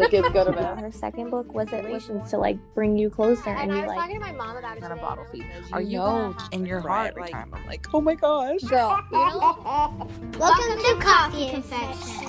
the kids go to bed. Her second book was it was to like bring you closer and, and I was like talking to my mom about it on a bottle feed. You Are you know in your heart every like time. I'm like, oh my gosh. Girl, you know, Welcome to Coffee Confessions.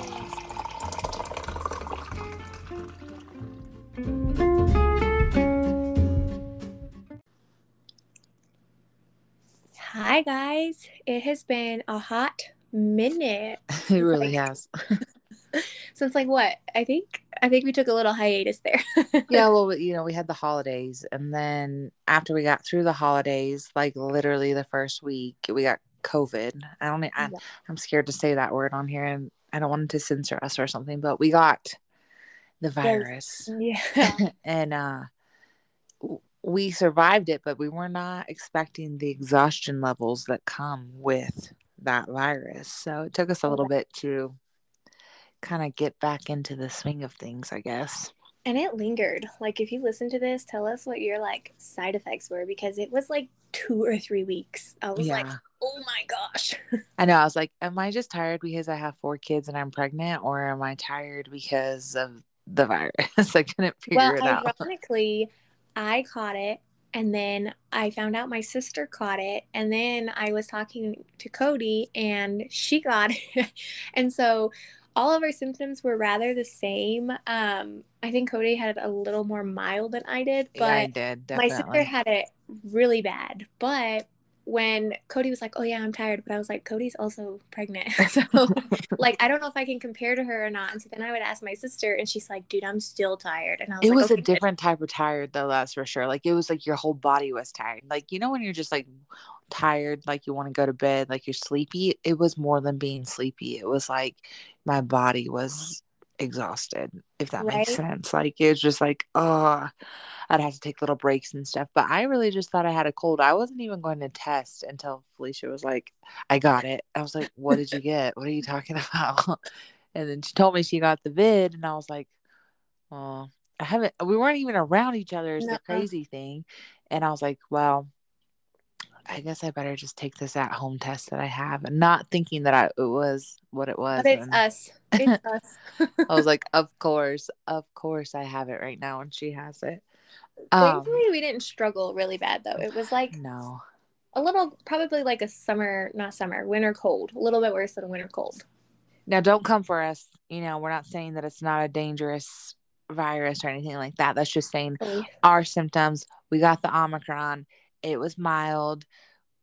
Hi guys. It has been a hot minute it really like- has. since like what? I think I think we took a little hiatus there. yeah, well, you know, we had the holidays, and then after we got through the holidays, like literally the first week, we got COVID. I don't. I, Yeah. I'm scared to say that word on here, and I don't want to censor us or something, but we got the virus, yeah. and uh, we survived it, but we were not expecting the exhaustion levels that come with that virus. So it took us a little bit to kind of get back into the swing of things, I guess. And it lingered. Like if you listen to this, tell us what your like side effects were because it was like two or three weeks. I was like, oh my gosh. I know. I was like, am I just tired because I have four kids and I'm pregnant, or am I tired because of the virus? I couldn't figure well, it out. ironically, I caught it and then I found out my sister caught it and then I was talking to Cody and she got it. and so all of our symptoms were rather the same. Um, I think Cody had it a little more mild than I did, but yeah, I did my sister had it really bad. But when Cody was like, "Oh yeah, I'm tired," but I was like, "Cody's also pregnant," so like I don't know if I can compare to her or not. And so then I would ask my sister, and she's like, "Dude, I'm still tired." And I was it like, was "Okay, a good." different type of tired though, that's for sure. Like it was like your whole body was tired. Like you know when you're just like tired, like you want to go to bed, like you're sleepy. It was more than being sleepy. It was like my body was exhausted, if that makes sense. Like it was just like, oh, I'd have to take little breaks and stuff. But I really just thought I had a cold. I wasn't even going to test until Felicia was like, I got it. I was like, What did you get? What are you talking about? And then she told me she got the vid, and I was like, oh, I haven't, we weren't even around each other, is the crazy thing. And I was like, Well, I guess I better just take this at home test that I have, and not thinking that I it was what it was. But it's and us. It's us. I was like, Of course, of course, I have it right now, and she has it. Um, Thankfully, we didn't struggle really bad though. It was like no, a little, probably like a summer, not summer, winter cold. A little bit worse than a winter cold. now don't come for us. You know, we're not saying that it's not a dangerous virus or anything like that. That's just saying Really. our symptoms. We got the Omicron. It was mild.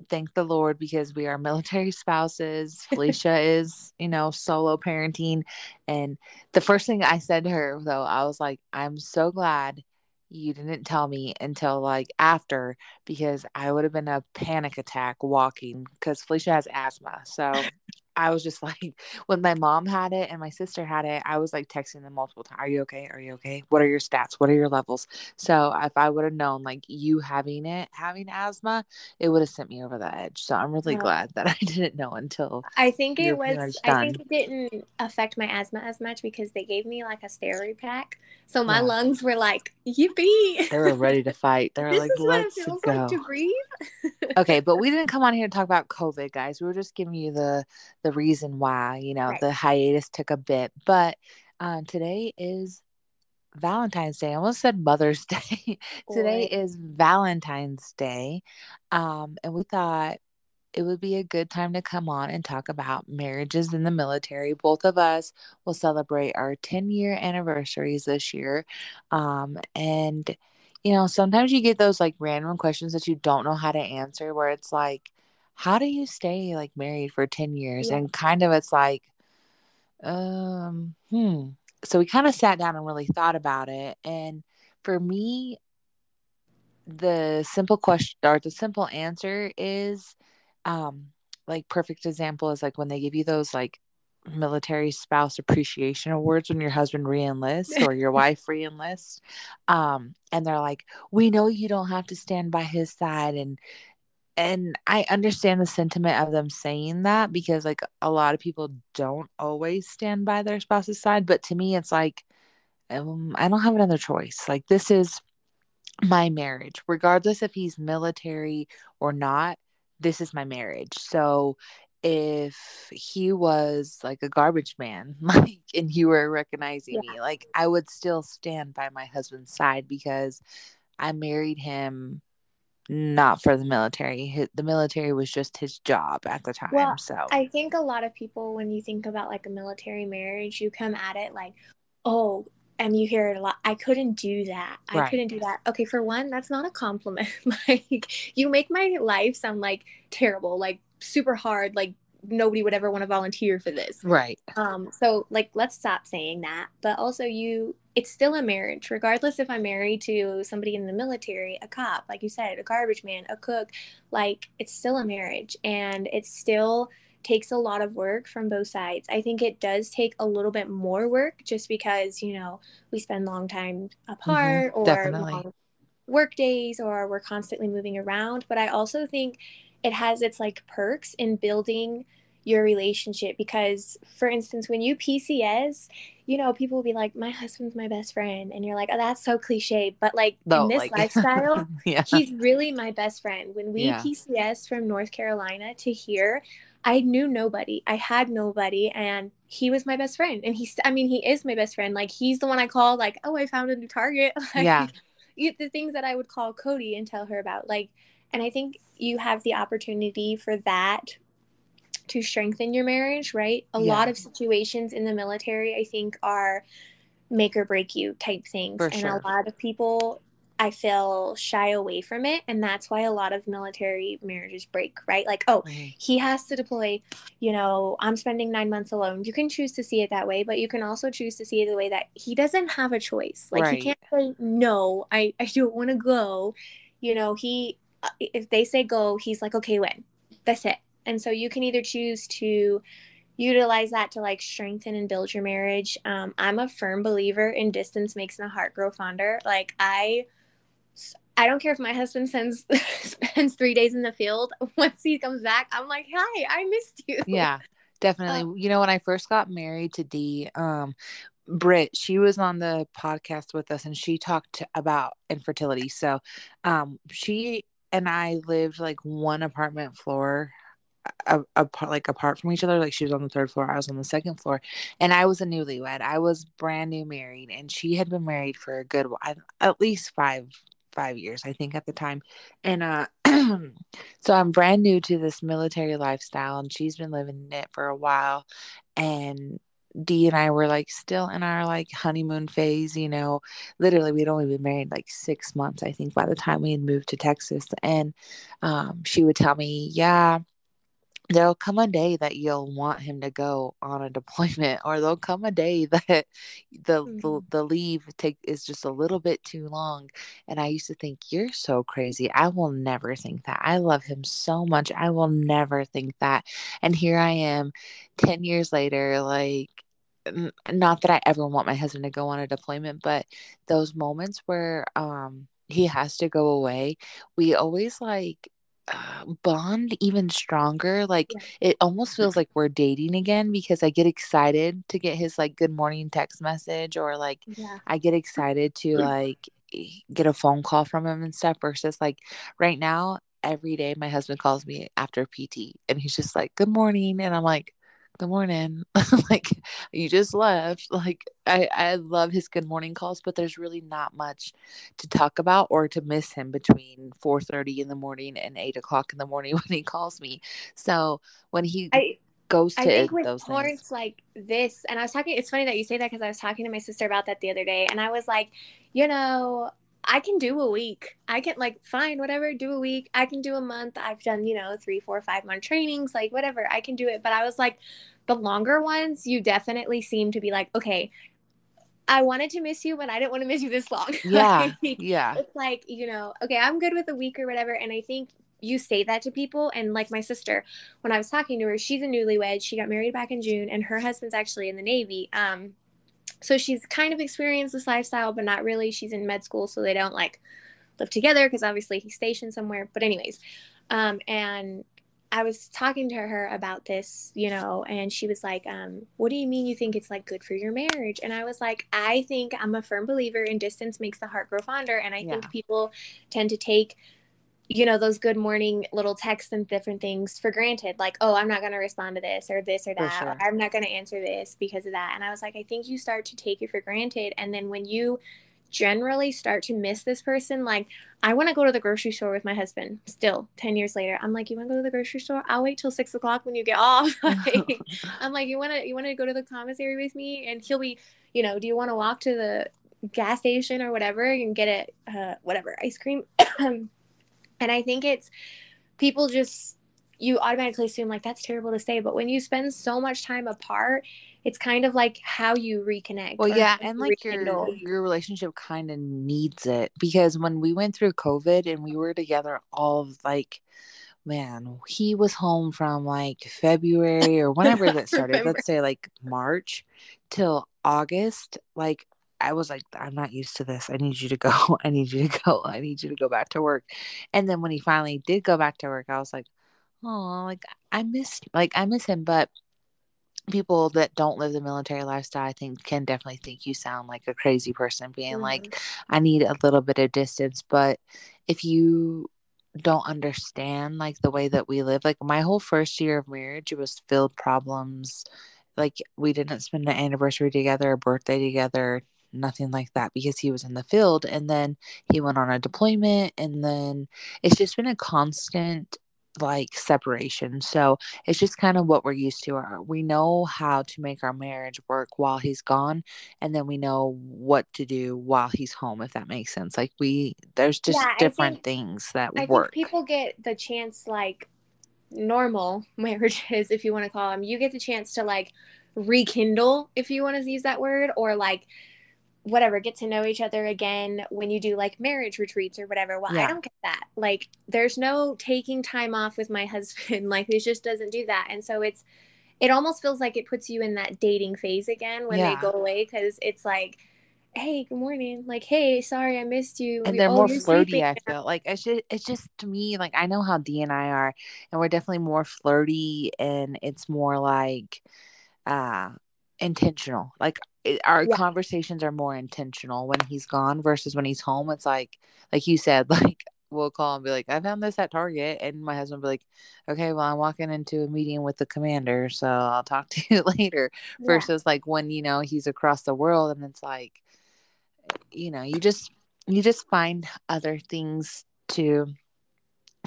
Thank the Lord because we are military spouses. Felicia is, you know, solo parenting. And the first thing I said to her, though, I was like, I'm so glad you didn't tell me until like after because I would have been a panic attack walking because Felicia has asthma. So I was just like, when my mom had it and my sister had it, I was like texting them multiple times. Are you okay? Are you okay? What are your stats? What are your levels? So if I would have known like you having it, having asthma, it would have sent me over the edge. So I'm really Yeah. glad that I didn't know until I think it was. I think it didn't affect my asthma as much because they gave me like a steroid pack, so my Yeah. lungs were like, "Yippee!" they were ready to fight. They were this like, is what let's feels go. like to breathe. okay, but we didn't come on here to talk about COVID, guys. We were just giving you the the reason why, you know, Right. the hiatus took a bit. But um, today is Valentine's Day. I almost said Mother's Day. today is Valentine's Day. Um, and we thought it would be a good time to come on and talk about marriages in the military. Both of us will celebrate our 10 year anniversaries this year. Um, and, you know, sometimes you get those like random questions that you don't know how to answer, where it's like, how do you stay like married for 10 years? Yeah. And kind of it's like, um, hmm. So we kind of sat down and really thought about it. And for me, the simple question or the simple answer is um like perfect example is like when they give you those like military spouse appreciation awards when your husband re-enlists or your wife re-enlists um and they're like we know you don't have to stand by his side and and I understand the sentiment of them saying that because like a lot of people don't always stand by their spouse's side but to me it's like um, I don't have another choice. Like this is my marriage. Regardless if he's military or not this is my marriage. So if he was like a garbage man, like, and you were recognizing me, like, I would still stand by my husband's side because I married him not for the military. Hi- The military was just his job at the time. Well, so, I think a lot of people, when you think about like a military marriage, you come at it like, oh, and you hear it a lot. I couldn't do that. I Right. couldn't do that. Okay, for one, that's not a compliment. like, you make my life sound like terrible, like super hard, like nobody would ever want to volunteer for this. right. Um, so like let's stop saying that. But also you it's still a marriage, regardless if I'm married to somebody in the military, a cop, like you said, a garbage man, a cook, like it's still a marriage and it still takes a lot of work from both sides. I think it does take a little bit more work just because, you know, we spend long time apart or long work days or we're constantly moving around. But I also think it has its like perks in building your relationship because for instance when you pcs you know people will be like my husband's my best friend and you're like oh that's so cliche but like Though, in this like- lifestyle yeah. he's really my best friend when we Yeah. pcs from north carolina to here i knew nobody i had nobody and he was my best friend and he's i mean he is my best friend like he's the one i call like oh i found a new target like, Yeah. the things that i would call cody and tell her about like and i think you have the opportunity for that to strengthen your marriage right? A Yeah. lot of situations in the military i think are make or break you type things. For and sure. a lot of people i feel shy away from it. And that's why a lot of military marriages break right? Like oh he has to deploy. You know i'm spending nine months alone. You can choose to see it that way but you can also choose to see it the way that he doesn't have a choice. Like Right. he can't say no i, I don't want to go. You know he if they say go he's like okay when that's it and so you can either choose to utilize that to like strengthen and build your marriage um, i'm a firm believer in distance makes the heart grow fonder like i I don't care if my husband sends spends three days in the field. Once he comes back, I'm like, "Hi, I missed you." Yeah, definitely. you know, when I first got married to Dee, um, Britt, she was on the podcast with us and she talked about infertility. So, um, she and I lived like one apartment floor apart like apart from each other like she was on the third floor i was on the second floor and i was a newlywed i was brand new married and she had been married for a good while at least five five years i think at the time and uh so i'm brand new to this military lifestyle and she's been living in it for a while and Dee and I were like still in our like honeymoon phase, you know. Literally, we'd only been married like six months, I think, by the time we had moved to Texas. And um, she would tell me, Yeah, there'll come a day that you'll want him to go on a deployment, or there'll come a day that the the, Mhm. the leave take is just a little bit too long. And I used to think, You're so crazy. I will never think that. I love him so much. I will never think that. And here I am 10 years later, like, n- not that I ever want my husband to go on a deployment, but those moments where um he has to go away, we always like uh, bond even stronger. Like Yeah. it almost feels like we're dating again because I get excited to get his like good morning text message or like Yeah. I get excited to like e- get a phone call from him and stuff versus like right now every day my husband calls me after PT and he's just like good morning and I'm like good morning like you just left like I I love his good morning calls but there's really not much to talk about or to miss him between 4:30 in the morning and 8 o'clock in the morning when he calls me so when he I goes to I think with those parts things like this, and I was talking. It's funny that you say that because I was talking to my sister about that the other day, and I was like, you know, I can do a week. I can like fine, whatever, do a week. I can do a month. I've done you know three, four, five month trainings, like whatever. I can do it. But I was like, the longer ones, you definitely seem to be like, okay. I wanted to miss you, but I didn't want to miss you this long. yeah Like, yeah it's like you know okay i'm good with a week or whatever and i think you say that to people and like my sister when i was talking to her she's a newlywed she got married back in june and her husband's actually in the navy um so she's kind of experienced this lifestyle but not really she's in med school so they don't like live together because obviously he's stationed somewhere but anyways um and I was talking to her about this, you know, and she was like, um, what do you mean you think it's like good for your marriage? And I was like, I think I'm a firm believer in distance makes the heart grow fonder. And I Yeah. think people tend to take you know those good morning little texts and different things for granted like oh i'm not going to respond to this or this or that sure. or i'm not going to answer this because of that. And i was like i think you start to take it for granted. And then when you generally start to miss this person like i want to go to the grocery store with my husband still 10 years later. I'm like you want to go to the grocery store? I'll wait till six o'clock when you get off. Like, i'm like you want to you want to go to the commissary with me? And he'll be you know do you want to walk to the gas station or whatever and get it uh, whatever ice cream and i think it's people just you automatically assume like that's terrible to say but when you spend so much time apart it's kind of like how you reconnect Well, yeah, and like your rekindle. your relationship kind of needs it because when we went through COVID and we were together all of like man, he was home from like February or whenever that started, let's say like March till August, like I was like, I'm not used to this. I need you to go. I need you to go. I need you to go back to work. And then when he finally did go back to work, I was like, oh, like I miss like I miss him, but people that don't live the military lifestyle, I think, can definitely think you sound like a crazy person being like, Mhm. I need a little bit of distance. But if you don't understand like the way that we live, like my whole first year of marriage, it was filled problems. Like we didn't spend an anniversary together, a birthday together, nothing like that because he was in the field. And then he went on a deployment. And then it's just been a constant like separation. So it's just kind of what we're used to. We know how to make our marriage work while he's gone, and then we know what to do while he's home, if that makes sense. Like we, there's just Yeah, different think- things that I work. people get the chance, like normal marriages, if you want to call them, you get the chance to like rekindle, if you want to use that word, or like whatever, get to know each other again when you do like marriage retreats or whatever. Well, I don't get that. Like, there's no taking time off with my husband. Like, it just doesn't do that. And so it's, it almost feels like it puts you in that dating phase again when Yeah. they go away because it's like, hey, good morning. Like, hey, sorry I missed you. and We- they're oh, more flirty. I now." feel like it's just, it's just to me, like I know how D and I are, and we're definitely more flirty, and it's more like, uh, intentional. Like it, our Yeah. conversations are more intentional when he's gone versus when he's home. It's like, like you said, like we'll call and be like, I found this at Target, and my husband will be like, okay, well I'm walking into a meeting with the commander, so I'll talk to you later. Yeah. Versus like when you know he's across the world, and it's like, you know, you just you just find other things to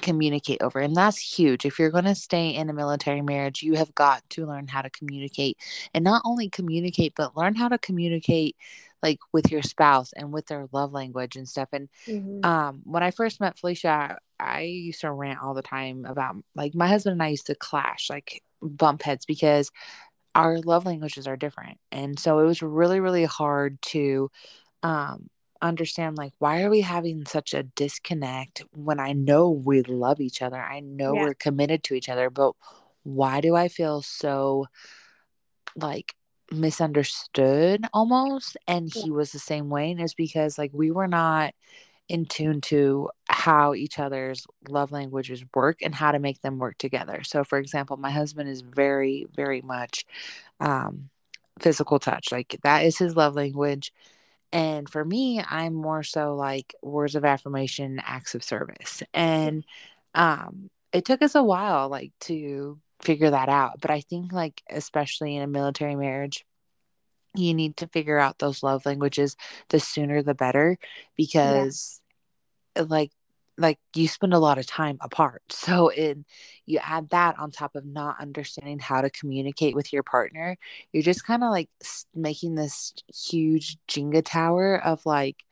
communicate over and that's huge if you're going to stay in a military marriage you have got to learn how to communicate and not only communicate but learn how to communicate like with your spouse and with their love language and stuff and Mhm. um when i first met felicia i used to rant all the time about like my husband and i used to clash like bump heads because our love languages are different and so it was really really hard to um understand like why are we having such a disconnect when i know we love each other i know Yeah. we're committed to each other but why do i feel so like misunderstood almost and Yeah. he was the same way and it's because like we were not in tune to how each other's love languages work and how to make them work together so for example my husband is very very much um physical touch like that is his love language and for me, I'm more so like words of affirmation, acts of service. And um it took us a while like to figure that out. But I think like especially in a military marriage, you need to figure out those love languages the sooner the better because like like you spend a lot of time apart. So in you add that on top of not understanding how to communicate with your partner you're just kind of like making this huge jenga tower of like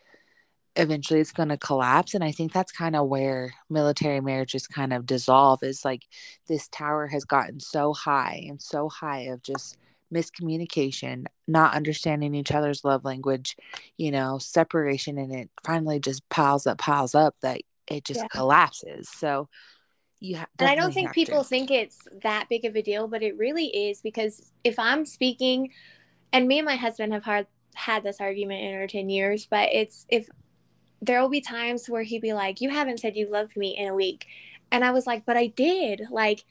eventually it's going to collapse and i think that's kind of where military marriages kind of dissolve is like this tower has gotten so high and so high of just miscommunication not understanding each other's love language you know separation and it finally just piles up piles up that it just Yeah. collapses so you ha- And I don't think people to. think it's that big of a deal, but it really is because if I'm speaking, and me and my husband have had had this argument in our ten years, but it's if there will be times where he'd be like, "You haven't said you loved me in a week," and I was like, "But I did." Like,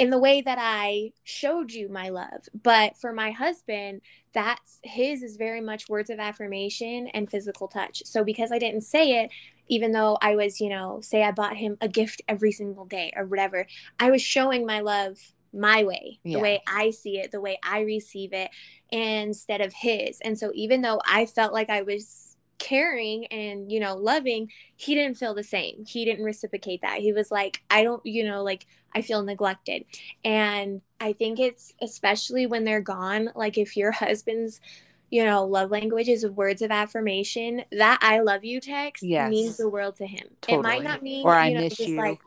in the way that I showed you my love. But for my husband, that's his is very much words of affirmation and physical touch. So because I didn't say it, even though I was, you know, say I bought him a gift every single day or whatever, I was showing my love my way, Yeah. the way I see it, the way I receive it instead of his. And so even though I felt like I was caring and you know loving he didn't feel the same he didn't reciprocate that he was like i don't you know like i feel neglected and i think it's especially when they're gone like if your husband's you know love language is words of affirmation that i love you text Yes. means the world to him it might not mean Or I you know, miss just you. like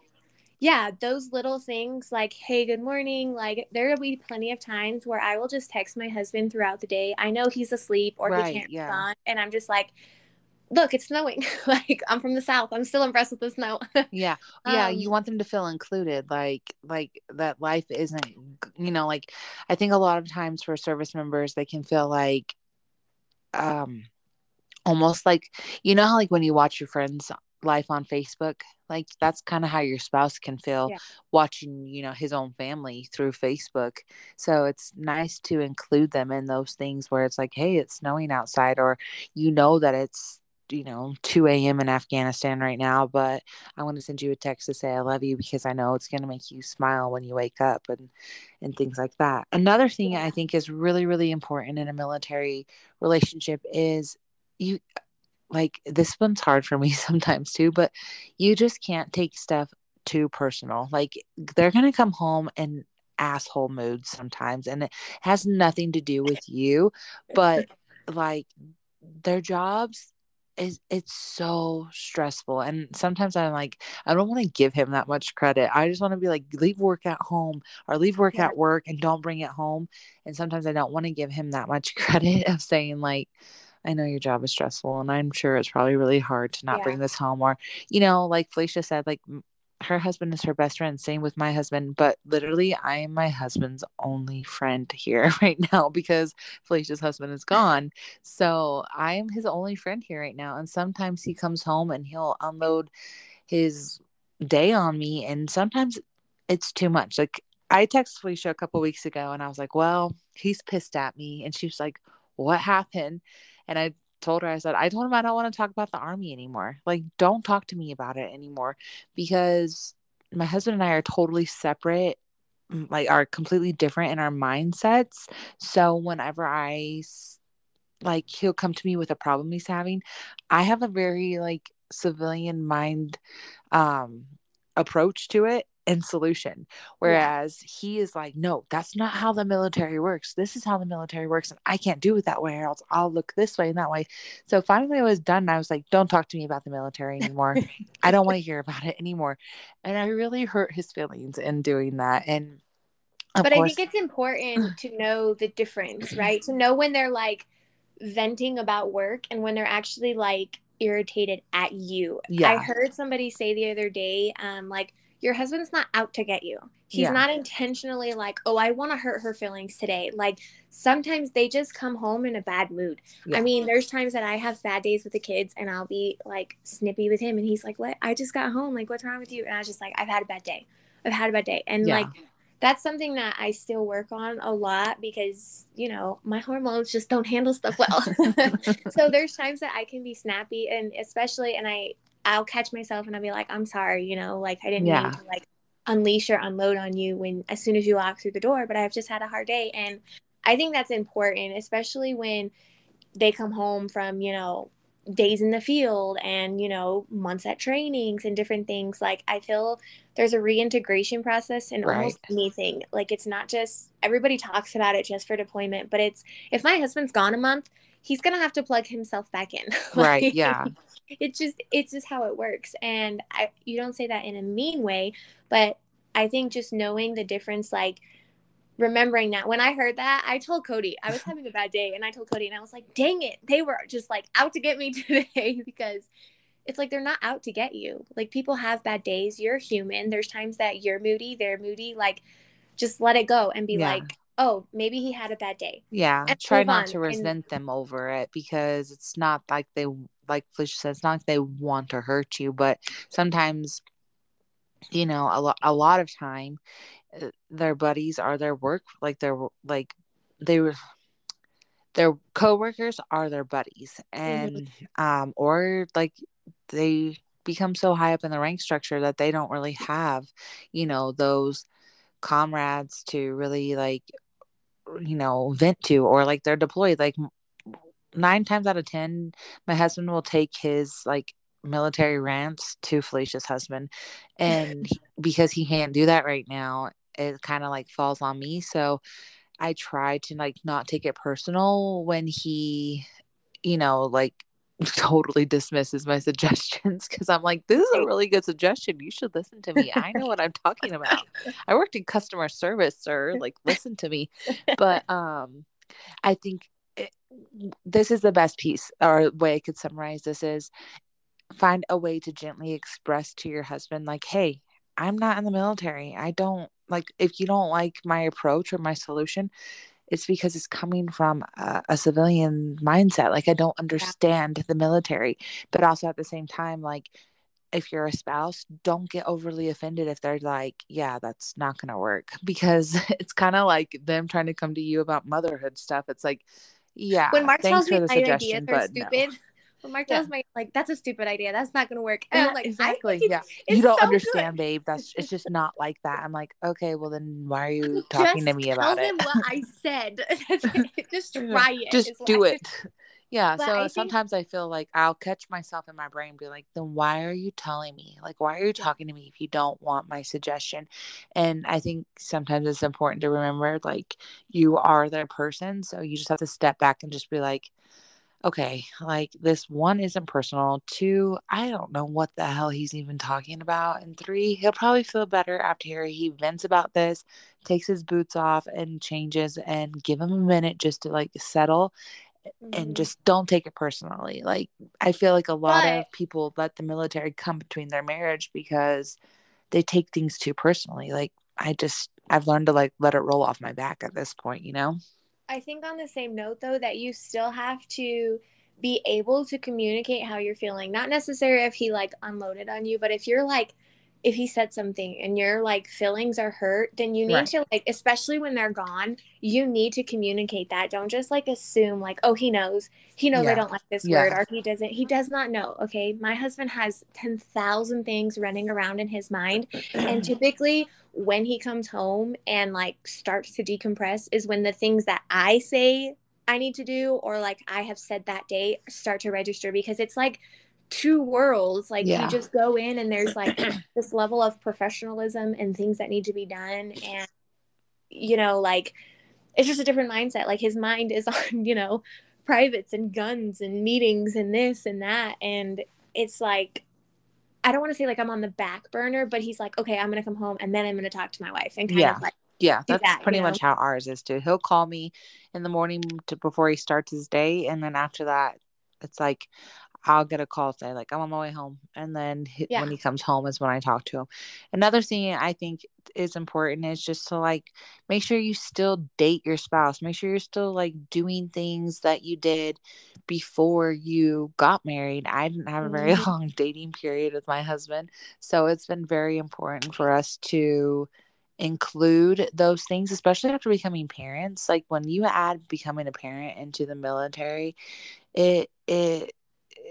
yeah those little things like hey good morning like there'll be plenty of times where i will just text my husband throughout the day i know he's asleep or Right, he can't yeah. respond and i'm just like look it's snowing. Like i'm from the south. I'm still impressed with the snow. Yeah. Yeah, Um, you want them to feel included like like that life isn't you know like I think a lot of times for service members they can feel like um almost like you know how like when you watch your friends life on Facebook? Like that's kind of how your spouse can feel Yeah. watching you know his own family through Facebook. So it's nice to include them in those things where it's like hey it's snowing outside or you know that it's you know 2 a.m in afghanistan right now but i want to send you a text to say i love you because i know it's going to make you smile when you wake up and and things like that. Another thing i think is really really important in a military relationship is you like this one's hard for me sometimes too but you just can't take stuff too personal. Like they're going to come home in asshole moods sometimes and it has nothing to do with you but like their jobs is it's so stressful and sometimes i'm like i don't want to give him that much credit i just want to be like leave work at home or leave work Yeah. at work and don't bring it home and sometimes i don't want to give him that much credit of saying like i know your job is stressful and i'm sure it's probably really hard to not Yeah. bring this home or you know like felicia said like her husband is her best friend same with my husband but literally i am my husband's only friend here right now because felicia's husband is gone so I am his only friend here right now. And sometimes he comes home and he'll unload his day on me. And sometimes it's too much. Like I texted Felicia a couple weeks ago and I was like, well, he's pissed at me. And she was like, what happened? And I told her, I said, I told him I don't want to talk about the army anymore. Like, don't talk to me about it anymore. Because my husband and I are totally separate mm, like are completely different in our mindsets. So whenever I like he'll come to me with a problem he's having i have a very like civilian mind um approach to it and solution whereas he is like no that's not how the military works this is how the military works and i can't do it that way or else i'll look this way and that way so finally i was done i was like don't talk to me about the military anymore i don't want to hear about it anymore and i really hurt his feelings in doing that and of but course I think it's important to know the difference, right? To know when they're like venting about work and when they're actually like irritated at you. Yeah. I heard somebody say the other day, um, like, your husband's not out to get you. He's Yeah. not intentionally like, oh, I want to hurt her feelings today. Like, sometimes they just come home in a bad mood. Yeah. I mean, there's times that I have bad days with the kids and I'll be like snippy with him and he's like, what? I just got home. Like, what's wrong with you? And I was just like, I've had a bad day. I've had a bad day. And Yeah. like, that's something that I still work on a lot because, you know, my hormones just don't handle stuff well. so there's times that I can be snappy and especially and I I'll catch myself and I'll be like, I'm sorry, you know, like I didn't Yeah. mean to like unleash or unload on you when as soon as you walk through the door, but I've just had a hard day. And I think that's important, especially when they come home from, you know, days in the field and, you know, months at trainings and different things. Like I feel there's a reintegration process in almost anything. Like it's not just everybody talks about it just for deployment, but it's if my husband's gone a month, he's gonna have to plug himself back in. Right, yeah. It's just it's just how it works. And I you don't say that in a mean way, but I think just knowing the difference, like remembering that when I heard that, I told Cody I was having a bad day, and I told Cody, and I was like, "Dang it, they were just like out to get me today because it's like they're not out to get you. Like people have bad days. You're human. There's times that you're moody, they're moody. Like just let it go and be Yeah. like, oh, maybe he had a bad day. Yeah, and try not to and- resent them over it because it's not like they like Felicia said, it's not like they want to hurt you, but sometimes, you know, a lot a lot of time, uh, their buddies are their work like their like they were their coworkers are their buddies. And um or like they become so high up in the rank structure that they don't really have you know those comrades to really like you know vent to or like they're deployed like nine times out of ten my husband will take his like military rants to felicia's husband and he- because he can't do that right now it kind of like falls on me so i try to like not take it personal when he you know like totally dismisses my suggestions because i'm like this is a really good suggestion you should listen to me i know what i'm talking about I worked in customer service, sir. Like, listen to me. But um, I think it, this is the best piece or way I could summarize this is find a way to gently express to your husband, like, hey, I'm not in the military. I don't like if you don't like my approach or my solution. It's because it's coming from a, a civilian mindset. Like, I don't understand the military, but also at the same time, like, if you're a spouse, don't get overly offended if they're like, yeah, that's not going to work because it's kind of like them trying to come to you about motherhood stuff. It's like, yeah, when Mark tells me my ideas are but no. stupid, when Mark Yeah. tells me like that's a stupid idea, that's not gonna work. And I'm like, exactly. Yeah. you don't so understand, good. babe. That's it's just not like that. I'm like, okay, well then why are you talking to Just me tell about it? them what I said. Just try it. just do it. Yeah. But so I think- sometimes I feel like I'll catch myself in my brain and be like, then why are you telling me? Like, why are you talking to me if you don't want my suggestion? And I think sometimes it's important to remember like you are their person. So you just have to step back and just be like, okay, like this one isn't personal. Two, I don't know what the hell he's even talking about. And three, he'll probably feel better after he vents about this, takes his boots off and changes and give him a minute just to like settle Mhm. and just don't take it personally. Like I feel like a lot of people let the military come between their marriage because they take things too personally. Like I just I've learned to like let it roll off my back at this point, you know? I think on the same note though that you still have to be able to communicate how you're feeling. Not necessarily if he like unloaded on you, but if you're like if he said something and your like feelings are hurt, then you need Right. to like especially when they're gone, you need to communicate that. Don't just like assume like, oh, he knows. He knows I don't like this Yeah. word or he doesn't. He does not know. Okay? My husband has 10,000 things running around in his mind and typically when he comes home and like starts to decompress is when the things that I say I need to do or like I have said that day start to register because it's like two worlds. Like Yeah. you just go in and there's like this level of professionalism and things that need to be done and you know like it's just a different mindset. Like his mind is on, you know, privates and guns and meetings and this and that and it's like I don't want to say like I'm on the back burner, but he's like, okay, I'm gonna come home and then I'm gonna talk to my wife and kind Yeah. of like, Yeah, that's that, pretty you know? much how ours is too. He'll call me in the morning to before he starts his day, and then after that, it's like I'll get a call say like I'm on my way home, and then he, Yeah. when he comes home is when I talk to him. Another thing I think is important is just to like make sure you still date your spouse. Make sure you're still like doing things that you did before you got married. I didn't have a very Mhm. long dating period with my husband, so it's been very important for us to include those things, especially after becoming parents. Like when you add becoming a parent into the military, it it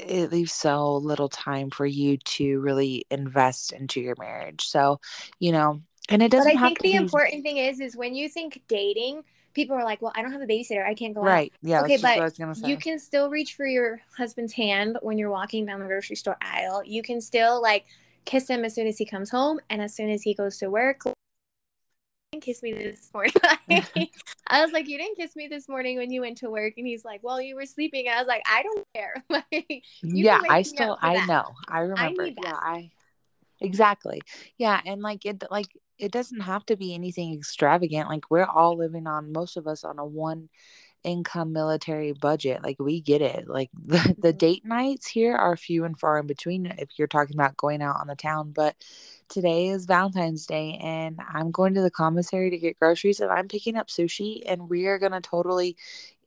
it leaves so little time for you to really invest into your marriage. So, you know, and it doesn't But I think the be important thing is is when you think dating, people are like, Well, I don't have a babysitter, I can't go out. right. Yeah, Okay, but what I was gonna say. You can still reach for your husband's hand when you're walking down the grocery store aisle. You can still like kiss him as soon as he comes home and as soon as he goes to work. Didn't kiss me this morning. I was like, You didn't kiss me this morning when you went to work. And he's like, Well, you were sleeping. And I was like, I don't care. Like, yeah, I still I that. know. I remember. need Yeah. I exactly. Yeah, and like it like it doesn't have to be anything extravagant. Like we're all living on most of us on a one income military budget. Like we get it. Like the, the Mhm. date nights here are few and far in between if you're talking about going out on the town. But today is Valentine's Day and I'm going to the commissary to get groceries and I'm picking up sushi and we are gonna totally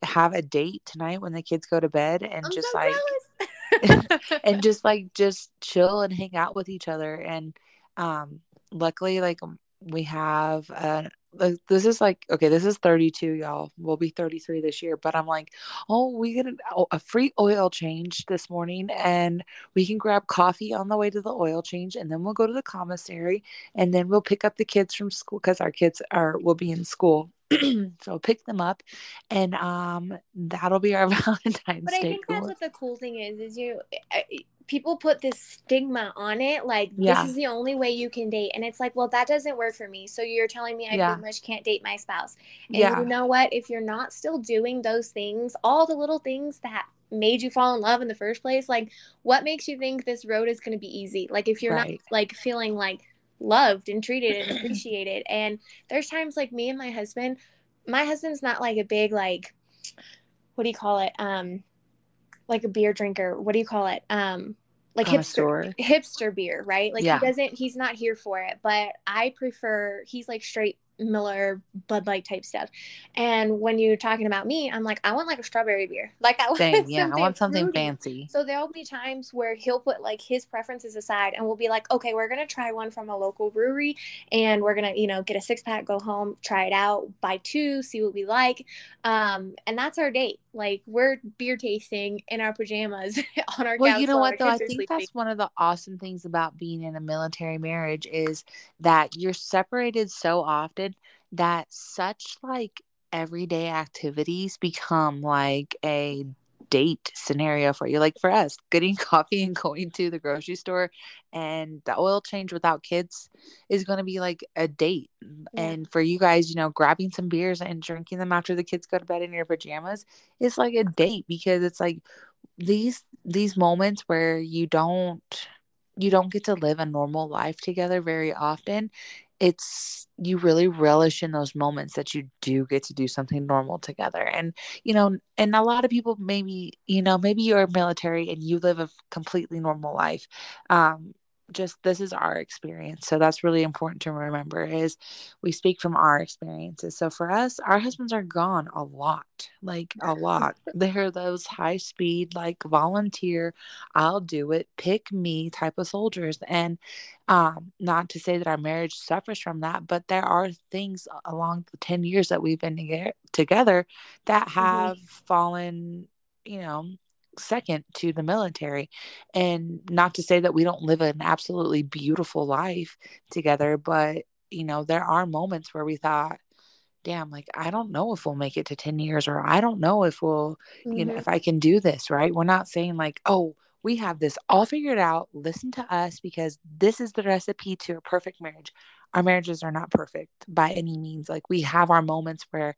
have a date tonight when the kids go to bed and I'm just so like and just like just chill and hang out with each other and um luckily like we have uh like, this is like okay this is 32 y'all we'll be 33 this year but i'm like oh we get a, oh, a free oil change this morning and we can grab coffee on the way to the oil change and then we'll go to the commissary and then we'll pick up the kids from school because our kids are will be in school so pick them up and um that'll be our valentine's But I day think that's what the cool thing is. Is you uh, people put this stigma on it, like Yeah. this is the only way you can date, and it's like, well, that doesn't work for me. So you're telling me I Yeah. pretty much can't date my spouse. And yeah you know what? If you're not still doing those things, all the little things that made you fall in love in the first place, like what makes you think this road is going to be easy? Like if you're Right. not like feeling like loved and treated and appreciated. And there's times like me and my husband, my husband's not like a big like what do you call it? Um like a beer drinker. What do you call it? Um like hipster hipster beer, right? Like Yeah. he doesn't he's not here for it, but I prefer he's like straight Miller Bud Light type stuff. And when you're talking about me, I'm like I want like a strawberry beer. Like I want Same, yeah i want something fruity. fancy So there'll be times where he'll put like his preferences aside and we'll be like, okay, we're gonna try one from a local brewery and we're gonna, you know, get a six pack, go home, try it out, buy two, see what we like. Um, and that's our date. Like we're beer tasting in our pajamas on our well you know what though i think sleeping. that's one of the awesome things about being in a military marriage is that you're separated so often that such like everyday activities become like a date scenario for you. Like for us getting coffee and going to the grocery store and the oil change without kids is going to be like a date. Yeah. and for you guys you know grabbing some beers and drinking them after the kids go to bed in your pajamas is like a date because it's like these these moments where you don't you don't get to live a normal life together very often it's you really relish in those moments that you do get to do something normal together and you know and a lot of people maybe you know maybe you're military and you live a completely normal life um just this is our experience. So that's really important to remember is we speak from our experiences. So for us our husbands are gone a lot like a lot. They're those high speed like volunteer i'll do it. Pick me type of soldiers. And um not to say that our marriage suffers from that but there are things along the 10 years that we've been toge- together that have fallen you know second to the military. And not to say that we don't live an absolutely beautiful life together but you know there are moments where we thought damn like i don't know if we'll make it to 10 years or i don't know if we'll you know Mhm. if i can do this right? We're not saying like oh we have this all figured out. Listen to us because this is the recipe to a perfect marriage. Our marriages are not perfect by any means. Like we have our moments where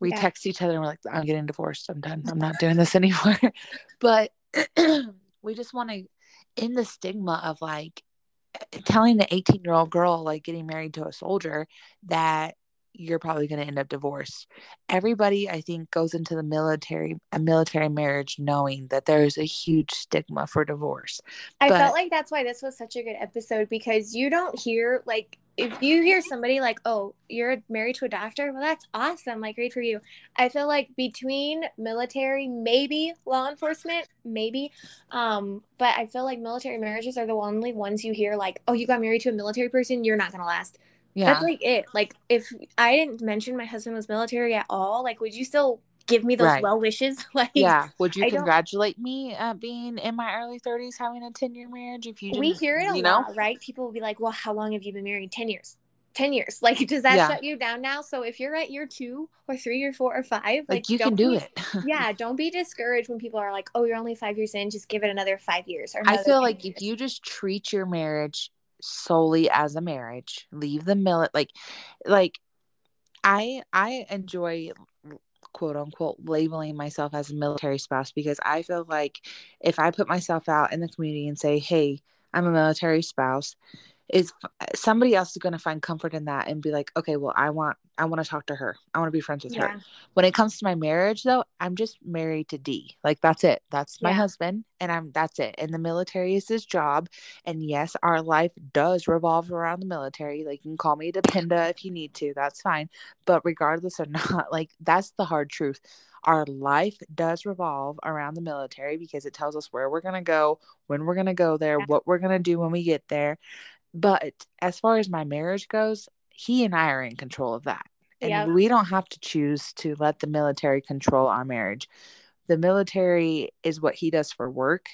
we Yeah. text each other and we're like i'm getting divorced. I'm done. I'm not doing this anymore. But we just want to in the stigma of like eh, telling the 18 year old girl like getting married to a soldier that you're probably going to end up divorced. Everybody i think goes into the military a military marriage knowing that there's a huge stigma for divorce. I But- felt like that's why this was such a good episode because you don't hear like if you hear somebody like, "Oh, you're married to a doctor," well, that's awesome. Like, great for you. I feel like between military, maybe law enforcement, maybe, um, but I feel like military marriages are the only ones you hear like, "Oh, you got married to a military person, you're not gonna last." yeah That's like it. Like, if I didn't mention my husband was military at all, like, would you still give me those Right. well wishes? like, yeah would you I don't- congratulate me at being in my early 30s having a 10 year marriage if you we hear it a you know lot, right? People will be like, "Well, how long have you been married? Ten years." Ten years. Like, does that Yeah. shut you down now? So if you're at year two or three or four or five, like, you can don't be- it yeah, don't be discouraged when people are like, "Oh, you're only five years in. Just give it another five years." Or I feel 10 like if you just treat your marriage solely as a marriage, leave the millet like like I I enjoy quote unquote labeling myself as a military spouse because I feel like if I put myself out in the community and say, "Hey, I'm a military spouse," is somebody else is going to find comfort in that and be like, "Okay, well, I want I want to talk to her. I want to be friends with her." when it comes to my marriage though i'm just married to d like that's it that's my Yeah. husband and i'm that's it and the military is his job and yes our life does revolve around the military like you can call me a dependa if you need to that's fine but regardless or not like that's the hard truth our life does revolve around the military because it tells us where we're going to go when we're going to go there Yeah. what we're going to do when we get there but as far as my marriage goes he and I are in control of that. And Yep. we don't have to choose to let the military control our marriage. The military is what he does for work.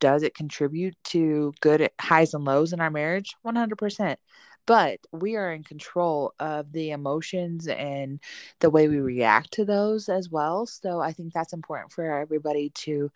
Does it contribute to good highs and lows in our marriage? 100%. But we are in control of the emotions and the way we react to those as well. So I think that's important for everybody to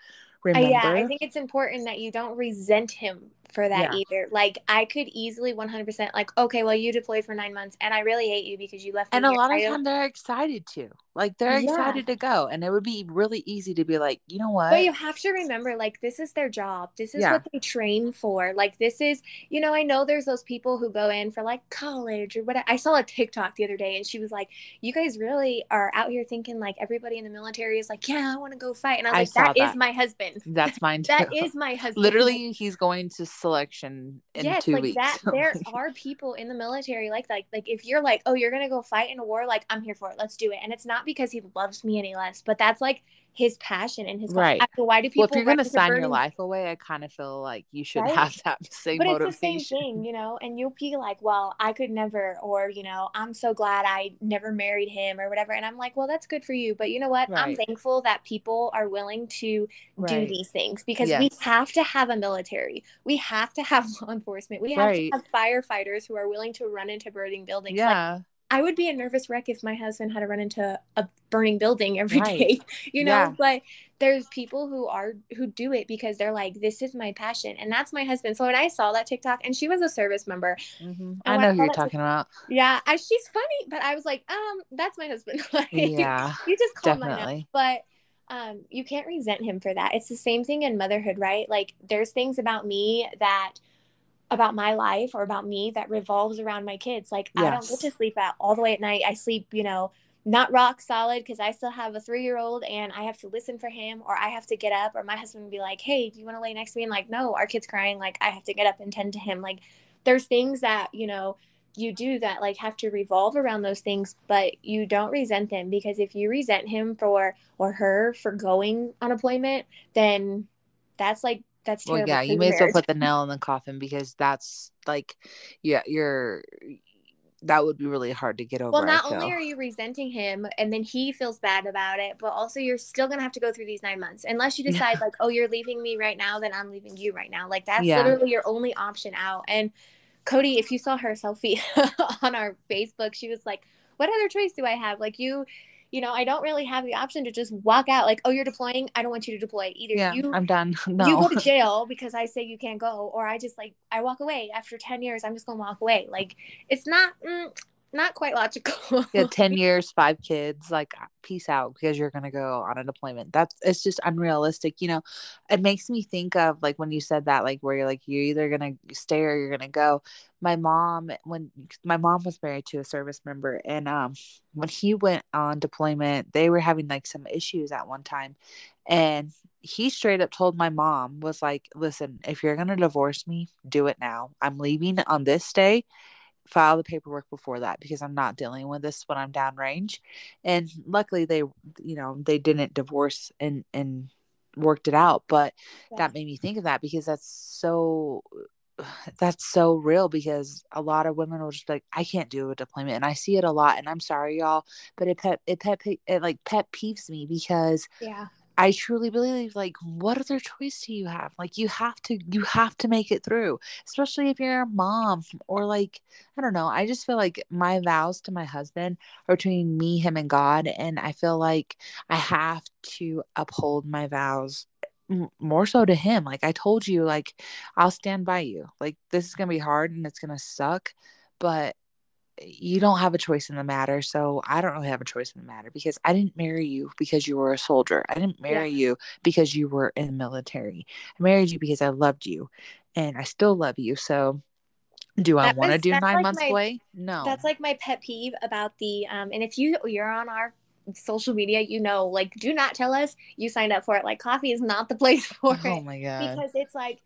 Uh, remember. yeah, I think it's important that you don't resent him for that Yeah. either. Like I could easily 100% like, okay, well you deployed for 9 months and I really hate you because you left and a lot of time they're excited to. Like they're Yeah. excited to go. And it would be really easy to be like, you know what? But you have to remember, like, this is their job. This is Yeah. what they train for. Like, this is, you know, I know there's those people who go in for like college or whatever. I saw a TikTok the other day and she was like, You guys really are out here thinking like everybody in the military is like, Yeah, I want to go fight. And I was I like, saw That is my husband. That's mine too. That is my husband. literally he's going to selection in yes, two like weeks. that. There are people in the military like like Like, if you're like, oh, you're gonna go fight in a war, like I'm here for it. Let's do it. And it's not because he loves me any less, but that's like his passion and his Right. Why do people? well, if you're gonna sign your life away, I kind of feel like you should Right. have that same but motivation. it's the same thing, you know. And you'll be like, well, I could never, or you know, I'm so glad I never married him or whatever. And I'm like, well, that's good for you. But you know what? I'm thankful that people are willing to do these things because we have to have a military. We have to have law enforcement. We have Right. to have firefighters who are willing to run into burning buildings. Like, Yeah. I would be a nervous wreck if my husband had to run into a burning building every day, Right. you know. Yeah. But there's people who are who do it because they're like, this is my passion, and that's my husband. So when I saw that TikTok, and she was a service member, Mhm. I I know who you're talking about. yeah, I, she's funny, but I was like, um, that's my husband. like, Yeah, you just call mine out. definitely. But um, you can't resent him for that. It's the same thing in motherhood, right? Like there's things about me that about my life or about me that revolves around my kids. Like I don't get to sleep out all the way at night. I sleep, you know, not rock solid because I still have a three year old and I have to listen for him or I have to get up or my husband would be like, Hey, do you want to lay next to me? And like, no, our kid's crying. Like I have to get up and tend to him. Like there's things that, you know, you do that like have to revolve around those things, but you don't resent them because if you resent him for or her for going on appointment, then that's like that's Well, terrible. yeah, you may as well put the nail in the coffin because that's like, yeah, you're. That would be really hard to get over. Well, not only are you resenting him and then he feels bad about it, but also you're still going to have to go through these nine months. Unless you decide, like, oh, you're leaving me right now, then I'm leaving you right now. Like, that's Yeah. literally your only option out. And Cody, if you saw her selfie on our Facebook, she was like, what other choice do I have? Like, you. You know, I don't really have the option to just walk out like, "Oh, you're deploying. I don't want you to deploy." Either yeah, you I'm done. No, you go to jail because I say you can't go, or I just like I walk away after ten years. I'm just gonna walk away. Like it's not mm, not quite logical. yeah, 10 years, five kids, like peace out because you're going to go on a deployment. That's it's just unrealistic. You know, it makes me think of like when you said that, like where you're like, you're either going to stay or you're going to go. My mom, when my mom was married to a service member, and um, when he went on deployment, they were having like some issues at one time. And he straight up told my mom, was like, listen, if you're going to divorce me, do it now. I'm leaving on this day file the paperwork before that because I'm not dealing with this when I'm downrange. And luckily they you know, they didn't divorce and and worked it out, but Yeah. that made me think of that because that's so that's so real because a lot of women will just be like I can't do a deployment and I see it a lot and I'm sorry y'all but it pet it pet it like pet peeves me because yeah, I truly believe like what other choice do you have? Like you have to you have to make it through, especially if you're a mom or like I don't know. I just feel like my vows to my husband are between me, him and God and I feel like I have to uphold my vows more so to him. Like I told you like I'll stand by you. Like this is going to be hard and it's going to suck, but you don't have a choice in the matter. So I don't really have a choice in the matter because I didn't marry you because you were a soldier. I didn't marry you because you were in the military. I married you because I loved you and I still love you. So do I want to do nine like months my- away? No. that's like my pet peeve about the um. And if you you're on our social media, you know, like do not tell us you signed up for it. Like coffee is not the place for oh it. Oh my God. because it's like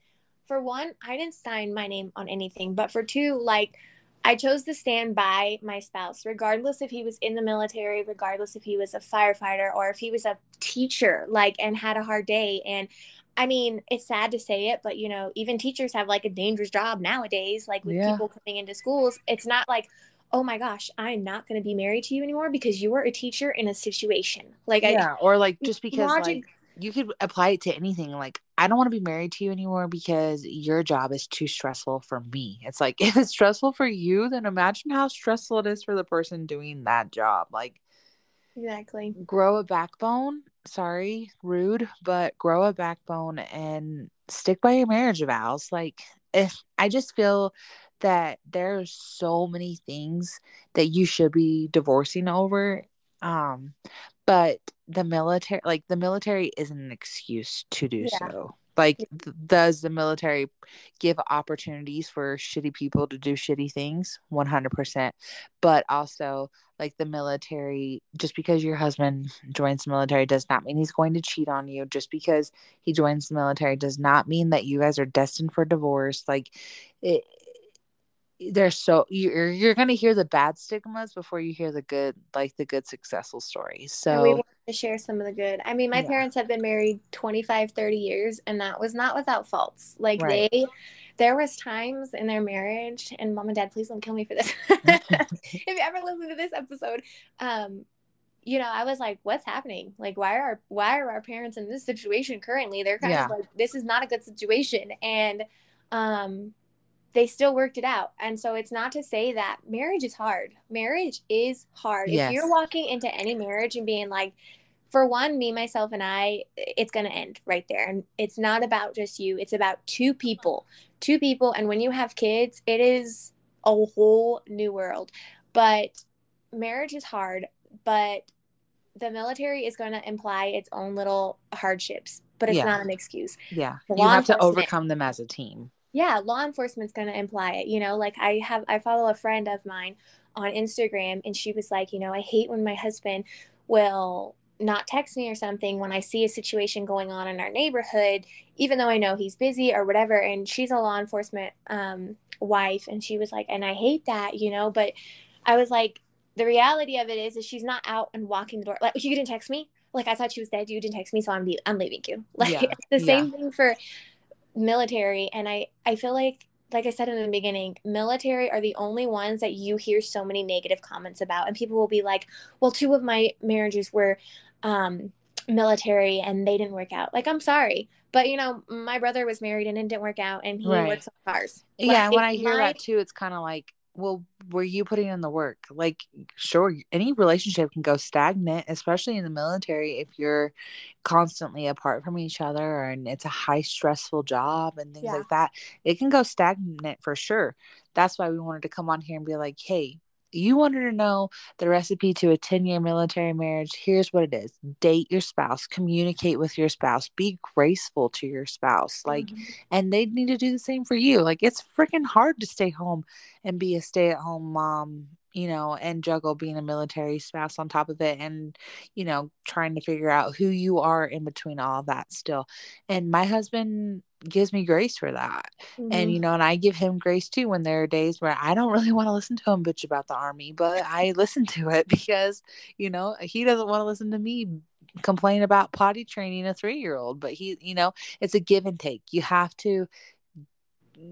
for one i didn't sign my name on anything but for two like i chose to stand by my spouse regardless if he was in the military regardless if he was a firefighter or if he was a teacher like and had a hard day and i mean it's sad to say it but you know even teachers have like a dangerous job nowadays like with Yeah. people coming into schools it's not like oh my gosh, I'm not going to be married to you anymore because you were a teacher in a situation. Like, yeah, or like just because logic- like you could apply it to anything. Like I don't want to be married to you anymore because your job is too stressful for me. It's like if it's stressful for you, then imagine how stressful it is for the person doing that job. Like exactly. grow a backbone. Sorry, rude, but grow a backbone and stick by your marriage vows. Like if I just feel that there's so many things that you should be divorcing over. Um, but the military, like the military, isn't an excuse to do Yeah. so. Like, th- does the military give opportunities for shitty people to do shitty things? 100%. But also, like the military, just because your husband joins the military does not mean he's going to cheat on you. Just because he joins the military does not mean that you guys are destined for divorce. Like, it, there's so you're you're gonna hear the bad stigmas before you hear the good, like the good successful stories. and we want to share some of the good. I mean, my Yeah. parents have been married 25, 30 years, and that was not without faults. Like Right. they, there was times in their marriage, and mom and dad, please don't kill me for this. if you ever listen to this episode, um, you know, I was like, what's happening? Like, why are why are our parents in this situation currently? They're kind Yeah. of like, this is not a good situation, and um, they still worked it out. And so it's not to say that marriage is hard. Marriage is hard. Yes. If you're walking into any marriage and being like, for one, me, myself, and I, it's going to end right there. And it's not about just you, it's about two people, two people. And when you have kids, it is a whole new world. But marriage is hard, but the military is going to imply its own little hardships, but it's Yeah. not an excuse. yeah, you have to overcome them as a team. Yeah law enforcement's going to imply it you know like i have i follow a friend of mine on instagram and she was like you know i hate when my husband will not text me or something when i see a situation going on in our neighborhood even though i know he's busy or whatever and she's a law enforcement um, wife and she was like and i hate that you know but i was like the reality of it is is she's not out and walking the door like you didn't text me like i thought she was dead you didn't text me so i'm, le- I'm leaving you like Yeah, the yeah. same thing for military and i i feel like like i said in the beginning military are the only ones that you hear so many negative comments about and people will be like well two of my marriages were um military and they didn't work out like i'm sorry but you know my brother was married and it didn't work out and he Right. works on cars yeah, and when I hear my- that too, it's kind of like, well, were you putting in the work? Like, sure, any relationship can go stagnant, especially in the military if you're constantly apart from each other and it's a high stressful job and things Yeah. like that. It can go stagnant for sure. That's why we wanted to come on here and be like, hey, you wanted to know the recipe to a 10 year military marriage. Here's what it is date your spouse, communicate with your spouse, be graceful to your spouse. Like, Mhm. and they need to do the same for you. Like it's freaking hard to stay home and be a stay-at-home mom, you know, and juggle being a military spouse on top of it and you know, trying to figure out who you are in between all of that still. And my husband gives me grace for that. And Mhm. you know, and I give him grace too when there are days where I don't really want to listen to him bitch about the army, but I listen to it because, you know, he doesn't want to listen to me complain about potty training a 3-year-old, but he, you know, it's a give and take. You have to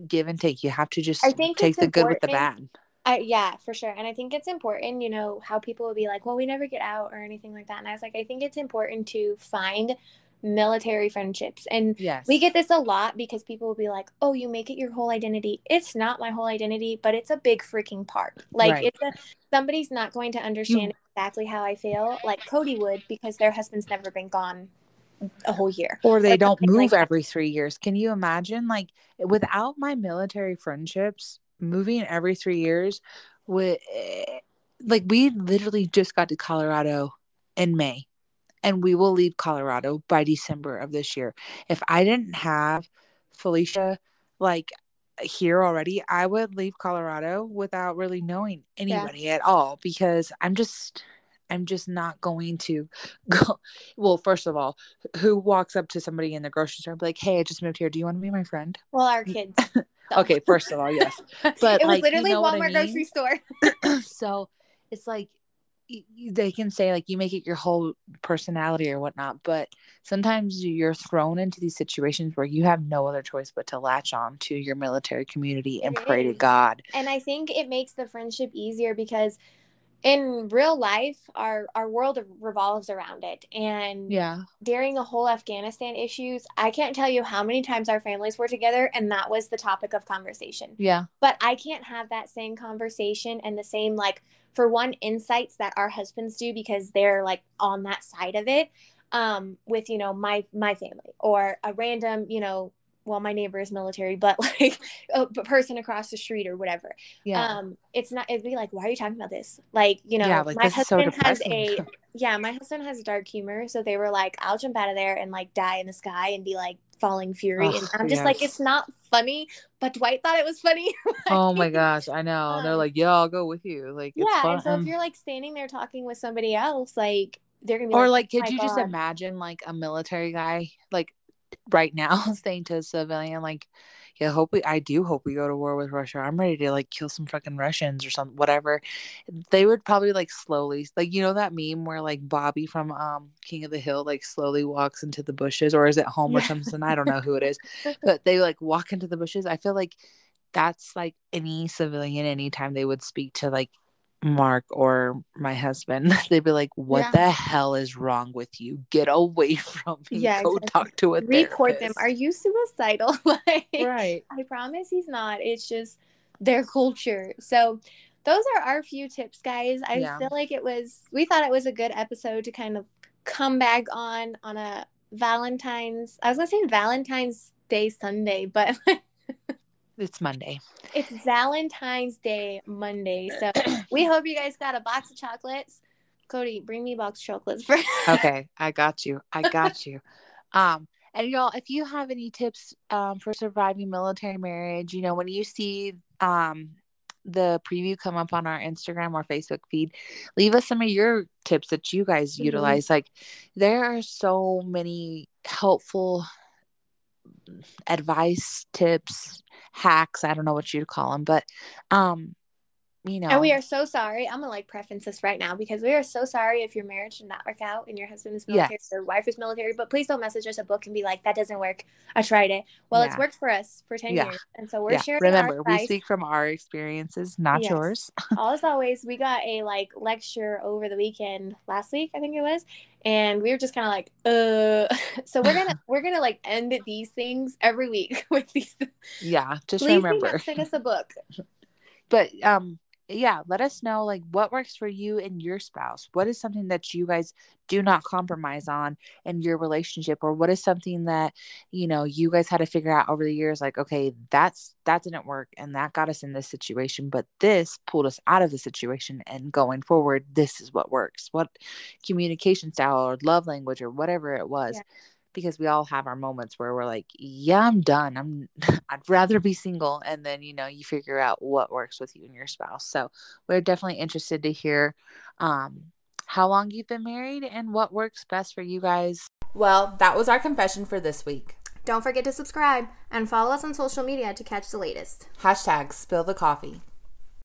give and take. You have to just take the good with the bad. I, yeah, for sure. And I think it's important, you know, how people will be like, well, we never get out or anything like that. And I was like, I think it's important to find military friendships. And Yes. we get this a lot because people will be like, oh, you make it your whole identity. It's not my whole identity, but it's a big freaking part. Like, Right. it's a, somebody's not going to understand mm. exactly how I feel, like Cody would, because their husband's never been gone a whole year. or they or don't something like move every three years. Can you imagine? Like without my military friendships, moving every three years would eh, like we literally just got to Colorado in May and we will leave Colorado by December of this year. If I didn't have Felicia like here already, I would leave Colorado without really knowing anybody at all because I'm just I'm just not going to go. Well, first of all, who walks up to somebody in the grocery store and be like, "Hey, I just moved here. Do you want to be my friend?" Well, our kids. so. Okay, first of all, yes. but it was like, you literally know what I Walmart mean? grocery store. so it's like they can say like you make it your whole personality or whatnot, but sometimes you're thrown into these situations where you have no other choice but to latch on to your military community and It pray to. God. and I think it makes the friendship easier because in real life our our world revolves around it and Yeah. during the whole Afghanistan issues I can't tell you how many times our families were together and that was the topic of conversation Yeah. but I can't have that same conversation and the same like for one insights that our husbands do because they're like on that side of it um with you know my my family or a random you know well my neighbor is military but like a person across the street or whatever. Yeah. um it's not it'd be like why are you talking about this? Like you know Yeah, like, my is so husband has a yeah my husband has dark humor so they were like i'll jump out of there and like die in the sky and be like falling fury. And i'm just like it's not funny but dwight thought it was funny. Oh my gosh, I know. They're Um, like, yeah, I'll go with you. Like, it's yeah so if you're like standing there talking with somebody else like they're gonna be or like, like, could "Oh my you just imagine like a military guy like right now saying to a civilian like, yeah, hope we, I do hope we go to war with Russia. I'm ready to like kill some fucking Russians or something whatever. They would probably like slowly, like you know that meme where like Bobby from um King of the Hill like slowly walks into the bushes, or is it Homer or something? I don't know who it is, but they like walk into the bushes. I feel like that's like any civilian anytime they would speak to like Mark or my husband, they'd be like, "What Yeah. the hell is wrong with you? Get away from me! Yeah, Go exactly. talk to a report them are you suicidal like right? I promise he's not. It's just their culture. So those are our few tips, guys. I Yeah. feel like it was we thought it was a good episode to kind of come back on on a Valentine's I was gonna say Valentine's Day Sunday, but It's Monday. it's Valentine's Day Monday. So we hope you guys got a box of chocolates. Cody, bring me a box of chocolates for Okay, I got you. I got you. Um, and y'all, if you have any tips um for surviving military marriage, you know, when you see um the preview come up on our Instagram or Facebook feed, leave us some of your tips that you guys Mhm. utilize. Like there are so many helpful advice, tips, hacks, I don't know what you'd call them, but um you know, And we are so sorry. I'm gonna like preface this right now because we are so sorry if your marriage did not work out and your husband is military Yes. or your wife is military. But please don't message us a book and be like, "That doesn't work. I tried it." Well, it's worked for us for ten Yeah. years, and so we're yeah, sharing. remember, we speak from our experiences, not Yes. yours. All as always, we got a like lecture over the weekend last week, I think it was, and we were just kind of like, uh. So we're gonna we're gonna like end these things every week with these. Yeah, just Please remember. send us a book. but um yeah let us know like what works for you and your spouse. What is something that you guys do not compromise on in your relationship? Or what is something that you know you guys had to figure out over the years like okay that's that didn't work and that got us in this situation but this pulled us out of the situation and going forward this is what works. What communication style or love language or whatever it was Yeah. Because we all have our moments where we're like yeah i'm done i'm i'd rather be single and then you know you figure out what works with you and your spouse so we're definitely interested to hear um how long you've been married and what works best for you guys Well, that was our confession for this week. Don't forget to subscribe and follow us on social media to catch the latest. Hashtag spill the coffee.